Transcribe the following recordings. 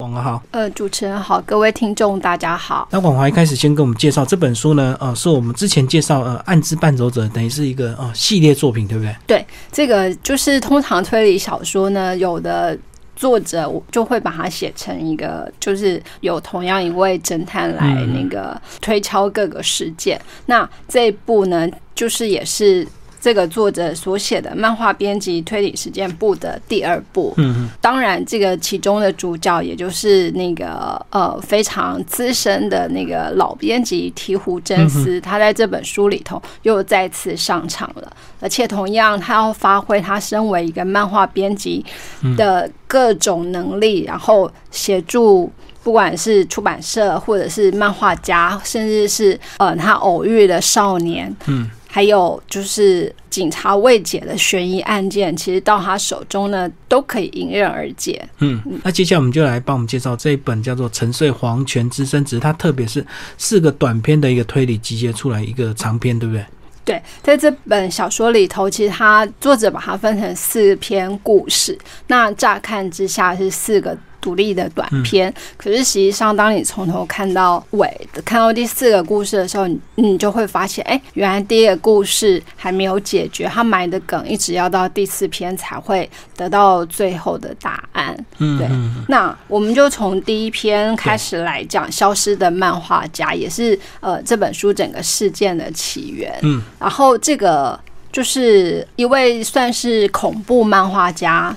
广华好，呃，主持人好，各位听众大家好。那广华一开始先跟我们介绍这本书呢，呃，是我们之前介绍呃《暗之伴走者》，等于是一个呃系列作品，对不对？对，这个就是通常推理小说呢，有的作者就会把它写成一个，就是有同样一位侦探来那个推敲各个事件。那这一部呢，就是也是。这个作者所写的漫画编辑推理事件部的第二部，嗯当然这个其中的主角也就是那个呃非常资深的那个老编辑醍醐真司，他在这本书里头又再次上场了，而且同样他要发挥他身为一个漫画编辑的各种能力，然后协助不管是出版社或者是漫画家，甚至是呃他偶遇的少年，嗯。还有就是警察未解的悬疑案件，其实到他手中呢，都可以迎刃而解。嗯，那接下来我们就来帮我们介绍这一本叫做《沉睡黄泉之声》，只是它特别是四个短篇的一个推理集结出来一个长篇，对不对？对，在这本小说里头，其实它作者把它分成四篇故事，那乍看之下是四个。独立的短片，可是实际上，当你从头看到尾，看到第四个故事的时候，你你就会发现，哎，原来第一个故事还没有解决，他埋的梗一直要到第四篇才会得到最后的答案。嗯，对。那我们就从第一篇开始来讲，消失的漫画家也是呃这本书整个事件的起源。嗯，然后这个就是一位算是恐怖漫画家。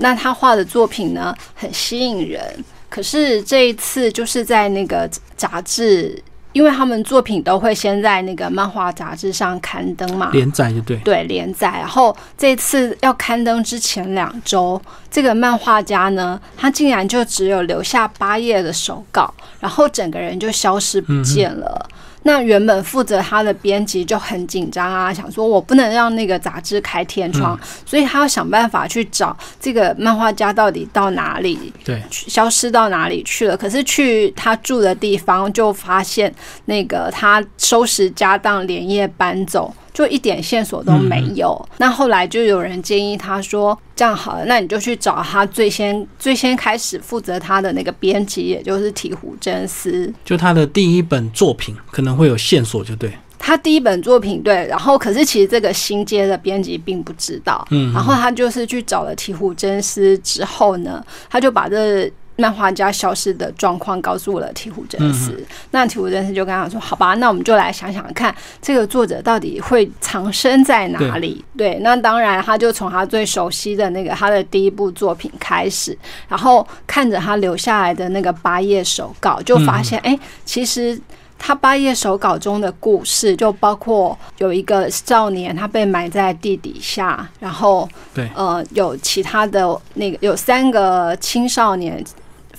那他画的作品呢，很吸引人。可是这一次就是在那个杂志，因为他们作品都会先在那个漫画杂志上刊登嘛，连载就对，对连载。然后这次要刊登之前两周，这个漫画家呢，他竟然就只有留下八页的手稿，然后整个人就消失不见了。那原本负责他的编辑就很紧张啊，想说我不能让那个杂志开天窗，所以他要想办法去找这个漫画家到底到哪里，对，消失到哪里去了。可是去他住的地方，就发现那个他收拾家当，连夜搬走。就一点线索都没有。那后来就有人建议他说：“这样好了，那你就去找他最先最先开始负责他的那个编辑，也就是醍醐真司。就他的第一本作品可能会有线索，就对。他第一本作品对，然后可是其实这个新接的编辑并不知道。嗯，然后他就是去找了醍醐真司之后呢，他就把这。漫画家消失的状况告诉了醍醐真司，那醍醐真司就跟他说：“好吧，那我们就来想想看，这个作者到底会藏身在哪里？”对，那当然他就从他最熟悉的那个他的第一部作品开始，然后看着他留下来的那个八页手稿，就发现，哎，其实他八页手稿中的故事，就包括有一个少年他被埋在地底下，然后对，呃，有其他的那个有三个青少年。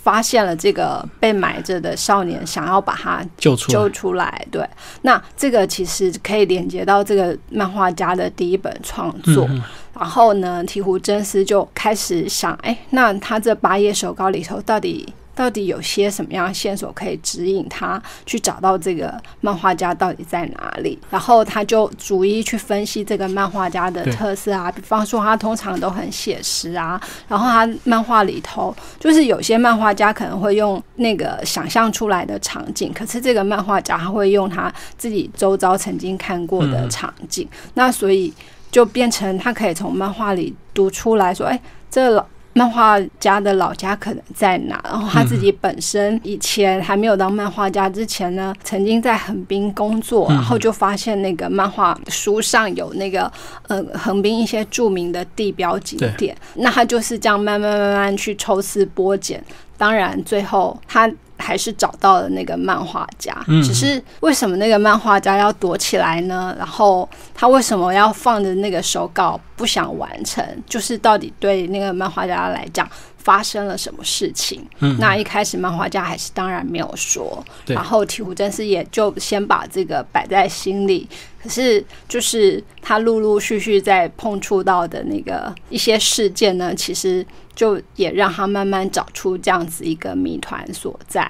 发现了这个被埋着的少年，想要把他救出救出来。对，那这个其实可以连接到这个漫画家的第一本创作。然后呢，醍醐真司就开始想，哎，那他这八页手稿里头到底？到底有些什么样的线索可以指引他去找到这个漫画家到底在哪里？然后他就逐一去分析这个漫画家的特色啊，比方说他通常都很写实啊，然后他漫画里头就是有些漫画家可能会用那个想象出来的场景，可是这个漫画家他会用他自己周遭曾经看过的场景，那所以就变成他可以从漫画里读出来说，哎，这老。漫画家的老家可能在哪？然后他自己本身以前还没有当漫画家之前呢，曾经在横滨工作，然后就发现那个漫画书上有那个呃横滨一些著名的地标景点。那他就是这样慢慢慢慢去抽丝剥茧，当然最后他。还是找到了那个漫画家，只是为什么那个漫画家要躲起来呢？然后他为什么要放着那个手稿不想完成？就是到底对那个漫画家来讲发生了什么事情？嗯那一开始漫画家还是当然没有说，然后醍醐真司也就先把这个摆在心里。可是就是他陆陆续续在碰触到的那个一些事件呢，其实。就也让他慢慢找出这样子一个谜团所在，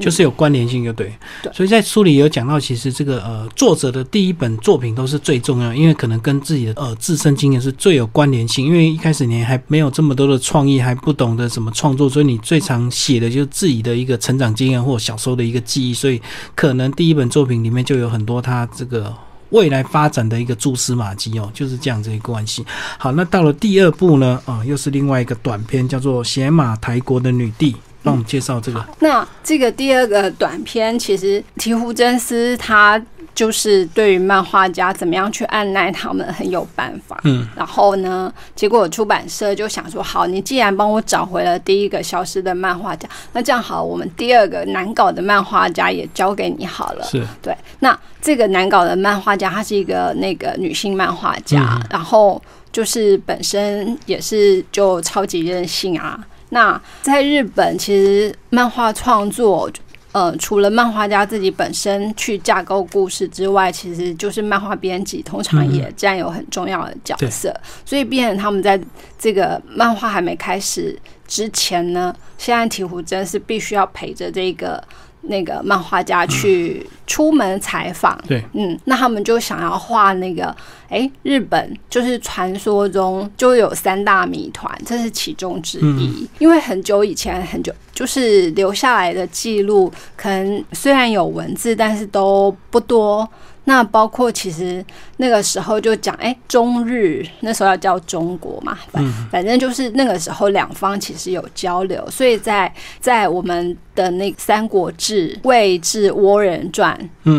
就是有关联性，就对。对，所以在书里有讲到，其实这个呃作者的第一本作品都是最重要，因为可能跟自己的呃自身经验是就是最有关联性，因为一开始你还没有这么多的创意，还不懂得什么创作，所以你最常写的就是自己的一个成长经验或小时候的一个记忆，所以可能第一本作品里面就有很多他这个未来发展的一个蛛丝马迹哦，就是这样子一个关系。好，那到了第二部呢，啊，又是另外一个短片，叫做《写马台国的女帝》。帮我们介绍这个。那这个第二个短片，其实提胡真司他就是对于漫画家怎么样去按耐他们很有办法。嗯，然后呢，结果出版社就想说，好，你既然帮我找回了第一个消失的漫画家，那这样好，我们第二个难搞的漫画家也交给你好了。是对。那这个难搞的漫画家，她是一个那个女性漫画家，然后就是本身也是就超级任性啊。那在日本，其实漫画创作，呃，除了漫画家自己本身去架构故事之外，其实就是漫画编辑，通常也占有很重要的角色。所以，变成他们在这个漫画还没开始之前呢，现在鹈鹕真是必须要陪着这个。那个漫画家去出门采访，对，嗯，那他们就想要画那个，哎，日本就是传说中就有三大谜团，这是其中之一。因为很久以前，很久就是留下来的记录，可能虽然有文字，但是都不多。那包括其实那个时候就讲，哎，中日那时候要叫中国嘛，反反正就是那个时候两方其实有交流，所以在在我们的那《三国志·魏志倭人传》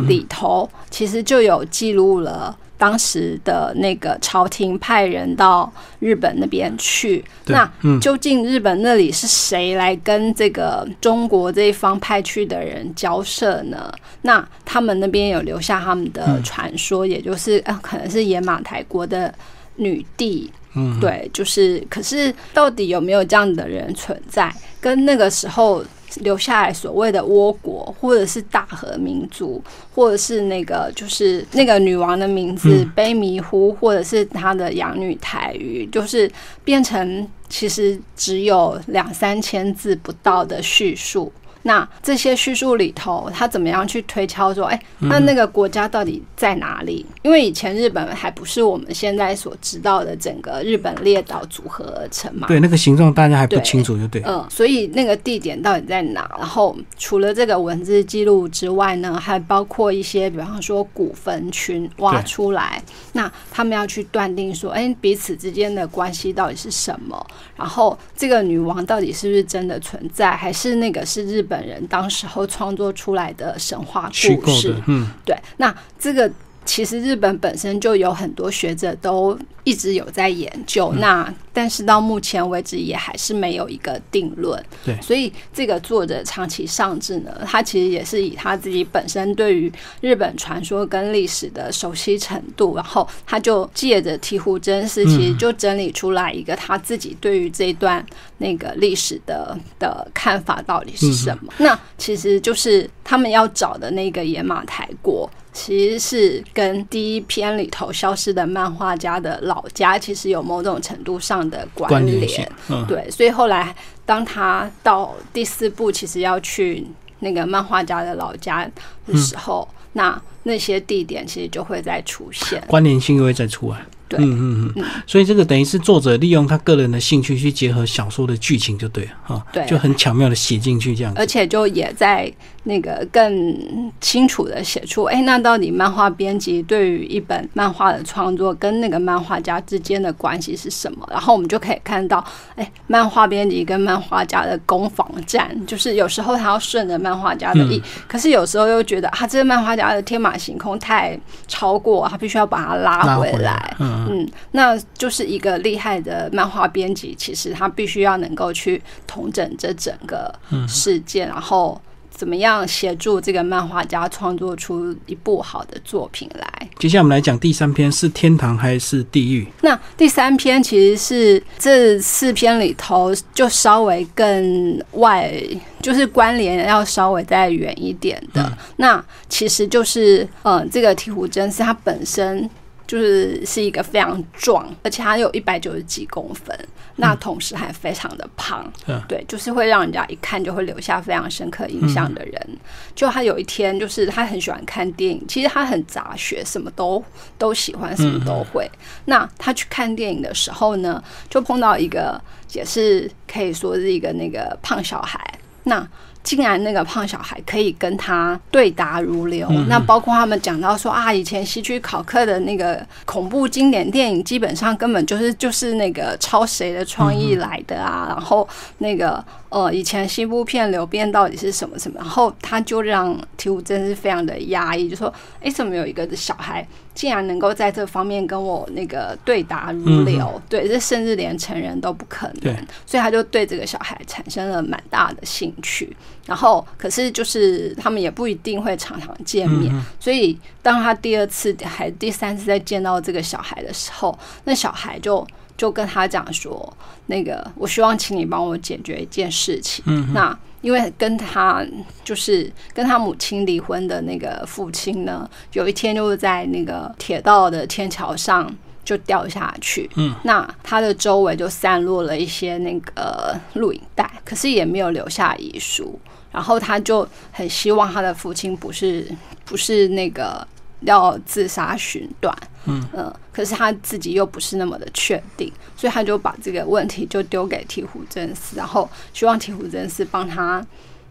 里头，其实就有记录了。当时的那个朝廷派人到日本那边去，那究竟日本那里是谁来跟这个中国这一方派去的人交涉呢？那他们那边有留下他们的传说，也就是呃，可能是野马台国的女帝。嗯，对，就是，可是到底有没有这样的人存在？跟那个时候。留下来所谓的倭国，或者是大和民族，或者是那个就是那个女王的名字卑弥呼，或者是她的养女台语，就是变成其实只有两三千字不到的叙述。那这些叙述里头，他怎么样去推敲说，哎，那那个国家到底在哪里？因为以前日本还不是我们现在所知道的整个日本列岛组合而成嘛。对，那个形状大家还不清楚，就对。嗯，所以那个地点到底在哪？然后除了这个文字记录之外呢，还包括一些，比方说古坟群挖出来，那他们要去断定说，哎，彼此之间的关系到底是什么？然后这个女王到底是不是真的存在，还是那个是日本？本人当时候创作出来的神话故事，嗯，对，那这个。其实日本本身就有很多学者都一直有在研究，那但是到目前为止也还是没有一个定论。对，所以这个作者长期上志呢，他其实也是以他自己本身对于日本传说跟历史的熟悉程度，然后他就借着醍醐真司，其实就整理出来一个他自己对于这一段那个历史的的看法到底是什么。那其实就是他们要找的那个野马台国。其实是跟第一篇里头消失的漫画家的老家，其实有某种程度上的关联。对，所以后来当他到第四部，其实要去那个漫画家的老家的时候，那那些地点其实就会再出现，关联性又会再出来。对，嗯嗯嗯，所以这个等于是作者利用他个人的兴趣去结合小说的剧情，就对了哈，对，就很巧妙的写进去这样，而且就也在那个更清楚的写出，哎，那到底漫画编辑对于一本漫画的创作跟那个漫画家之间的关系是什么？然后我们就可以看到，哎，漫画编辑跟漫画家的攻防战，就是有时候他要顺着漫画家的意，可是有时候又觉得啊，这个漫画家的天马行空太超过，他必须要把它拉回来。嗯，那就是一个厉害的漫画编辑，其实他必须要能够去统整这整个事件，然后怎么样协助这个漫画家创作出一部好的作品来。接下来我们来讲第三篇是天堂还是地狱？那第三篇其实是这四篇里头就稍微更外，就是关联要稍微再远一点的。那其实就是，嗯，这个醍醐真是他本身。就是是一个非常壮，而且他有一百九十几公分，那同时还非常的胖，嗯对，就是会让人家一看就会留下非常深刻印象的人。就他有一天，就是他很喜欢看电影，其实他很杂学，什么都都喜欢，什么都会。那他去看电影的时候呢，就碰到一个也是可以说是一个那个胖小孩，那。竟然那个胖小孩可以跟他对答如流，那包括他们讲到说啊，以前西区考克的那个恐怖经典电影，基本上根本就是就是那个抄谁的创意来的啊，然后那个呃，以前西部片流变到底是什么什么，然后他就让提武真是非常的压抑，就说，哎，怎么有一个小孩竟然能够在这方面跟我那个对答如流？对，这甚至连成人都不可能，所以他就对这个小孩产生了蛮大的兴趣。然后，可是就是他们也不一定会常常见面，所以当他第二次还第三次再见到这个小孩的时候，那小孩就就跟他讲说：“那个，我希望请你帮我解决一件事情。”那因为跟他就是跟他母亲离婚的那个父亲呢，有一天就是在那个铁道的天桥上就掉下去。嗯，那他的周围就散落了一些那个录影带，可是也没有留下遗书。然后他就很希望他的父亲不是不是那个要自杀寻短，嗯嗯，可是他自己又不是那么的确定，所以他就把这个问题就丢给鹈鹕真司，然后希望鹈鹕真司帮他。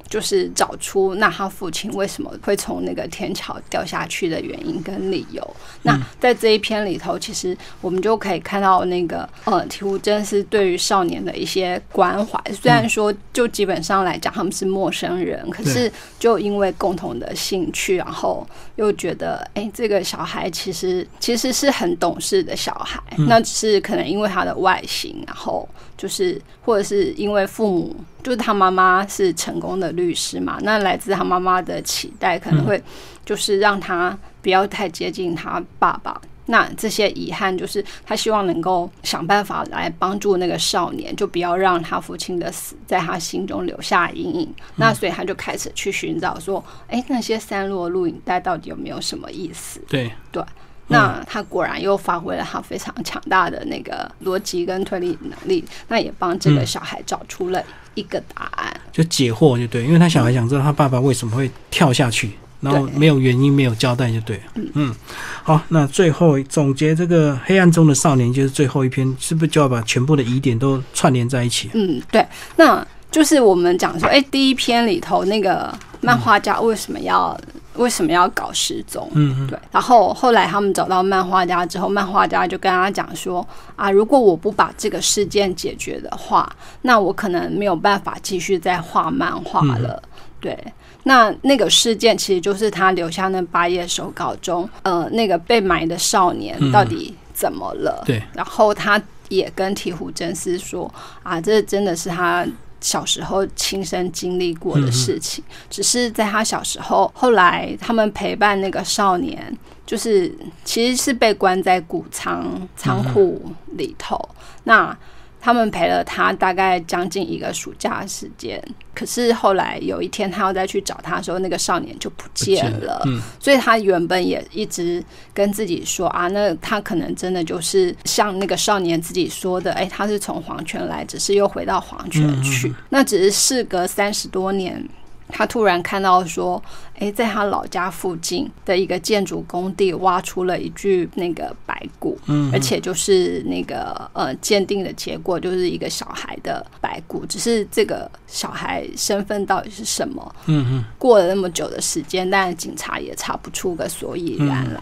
就是找出那他父亲为什么会从那个天桥掉下去的原因跟理由。那在这一篇里头，其实我们就可以看到那个呃，提乌真是对于少年的一些关怀。虽然说就基本上来讲他们是陌生人，可是就因为共同的兴趣，然后又觉得哎，这个小孩其实其实是很懂事的小孩。那只是可能因为他的外形，然后就是或者是因为父母。就是他妈妈是成功的律师嘛，那来自他妈妈的期待可能会就是让他不要太接近他爸爸。那这些遗憾就是他希望能够想办法来帮助那个少年，就不要让他父亲的死在他心中留下阴影。那所以他就开始去寻找说，哎，那些散落录影带到底有没有什么意思？对对。那他果然又发挥了他非常强大的那个逻辑跟推理能力，那也帮这个小孩找出了一个答案，就解惑就对，因为他小孩想知道他爸爸为什么会跳下去，然后没有原因没有交代就对，嗯，好，那最后总结这个黑暗中的少年就是最后一篇，是不是就要把全部的疑点都串联在一起？嗯，对，那就是我们讲说，哎，第一篇里头那个漫画家为什么要？为什么要搞失踪？嗯，对。然后后来他们找到漫画家之后，漫画家就跟他讲说：“啊，如果我不把这个事件解决的话，那我可能没有办法继续再画漫画了。”对。那那个事件其实就是他留下那八页手稿中，呃，那个被埋的少年到底怎么了？对。然后他也跟鹈鹕真司说：“啊，这真的是他。”小时候亲身经历过的事情，只是在他小时候，后来他们陪伴那个少年，就是其实是被关在谷仓仓库里头。那他们陪了他大概将近一个暑假时间，可是后来有一天他要再去找他的时候，那个少年就不见了。嗯，所以他原本也一直跟自己说啊，那他可能真的就是像那个少年自己说的，哎，他是从黄泉来，只是又回到黄泉去。那只是事隔三十多年。他突然看到说：“诶，在他老家附近的一个建筑工地挖出了一具那个白骨，嗯，而且就是那个呃鉴定的结果就是一个小孩的白骨，只是这个小孩身份到底是什么？嗯嗯，过了那么久的时间，但警察也查不出个所以然来。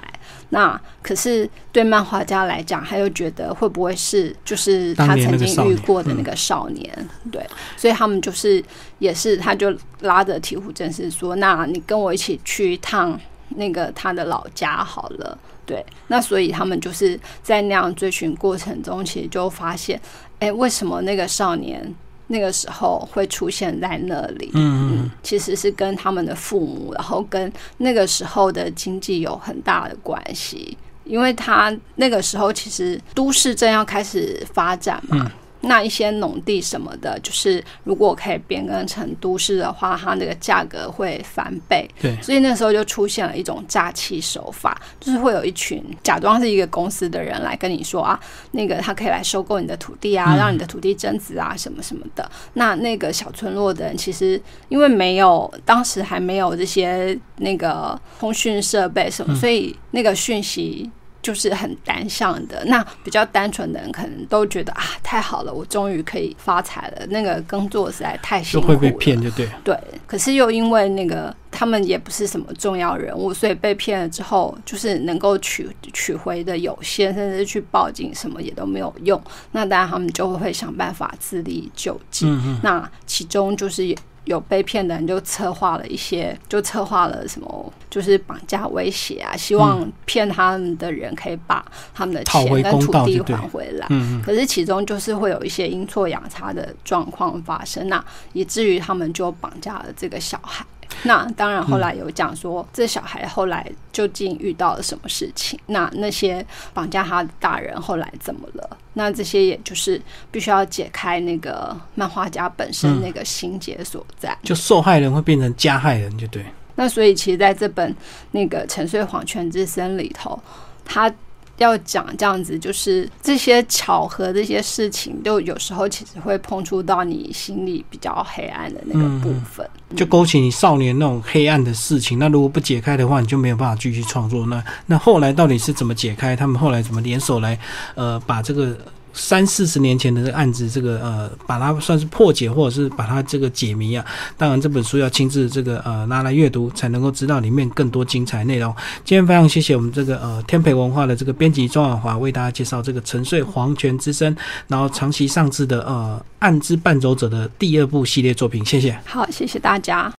那可是对漫画家来讲，他又觉得会不会是就是他曾经遇过的那个少年？对，所以他们就是也是，他就拉着。”醍醐正是说：“那你跟我一起去一趟那个他的老家好了。”对，那所以他们就是在那样追寻过程中，其实就发现，哎，为什么那个少年那个时候会出现在那里？嗯嗯，其实是跟他们的父母，然后跟那个时候的经济有很大的关系，因为他那个时候其实都市正要开始发展嘛。那一些农地什么的，就是如果可以变更成都市的话，它那个价格会翻倍。对，所以那时候就出现了一种诈欺手法，就是会有一群假装是一个公司的人来跟你说啊，那个他可以来收购你的土地啊，让你的土地增值啊，什么什么的。那那个小村落的人其实因为没有当时还没有这些那个通讯设备什么，所以那个讯息。就是很单向的，那比较单纯的人可能都觉得啊，太好了，我终于可以发财了。那个工作实在太辛苦了，会被骗，就对。对，可是又因为那个他们也不是什么重要人物，所以被骗了之后，就是能够取取回的有限，甚至去报警什么也都没有用。那当然他们就会想办法自力救济。那其中就是。有被骗的人就策划了一些，就策划了什么，就是绑架威胁啊，希望骗他们的人可以把他们的钱跟土地还回来。嗯可是其中就是会有一些阴错阳差的状况发生，那以至于他们就绑架了这个小孩。那当然，后来有讲说，这小孩后来究竟遇到了什么事情？那那些绑架他的大人后来怎么了？那这些也就是必须要解开那个漫画家本身那个心结所在。就受害人会变成加害人，就对。那所以，其实在这本那个《沉睡黄泉之森》里头，他。要讲这样子，就是这些巧合，这些事情，就有时候其实会碰触到你心里比较黑暗的那个部分，就勾起你少年那种黑暗的事情。那如果不解开的话，你就没有办法继续创作。那那后来到底是怎么解开？他们后来怎么联手来，呃，把这个。三四十年前的这个案子，这个呃，把它算是破解，或者是把它这个解谜啊。当然，这本书要亲自这个呃拿来阅读，才能够知道里面更多精彩内容。今天非常谢谢我们这个呃天培文化的这个编辑庄婉华为大家介绍这个《沉睡黄泉之声》，然后长期上志的呃暗之伴走者的第二部系列作品。谢谢。好，谢谢大家。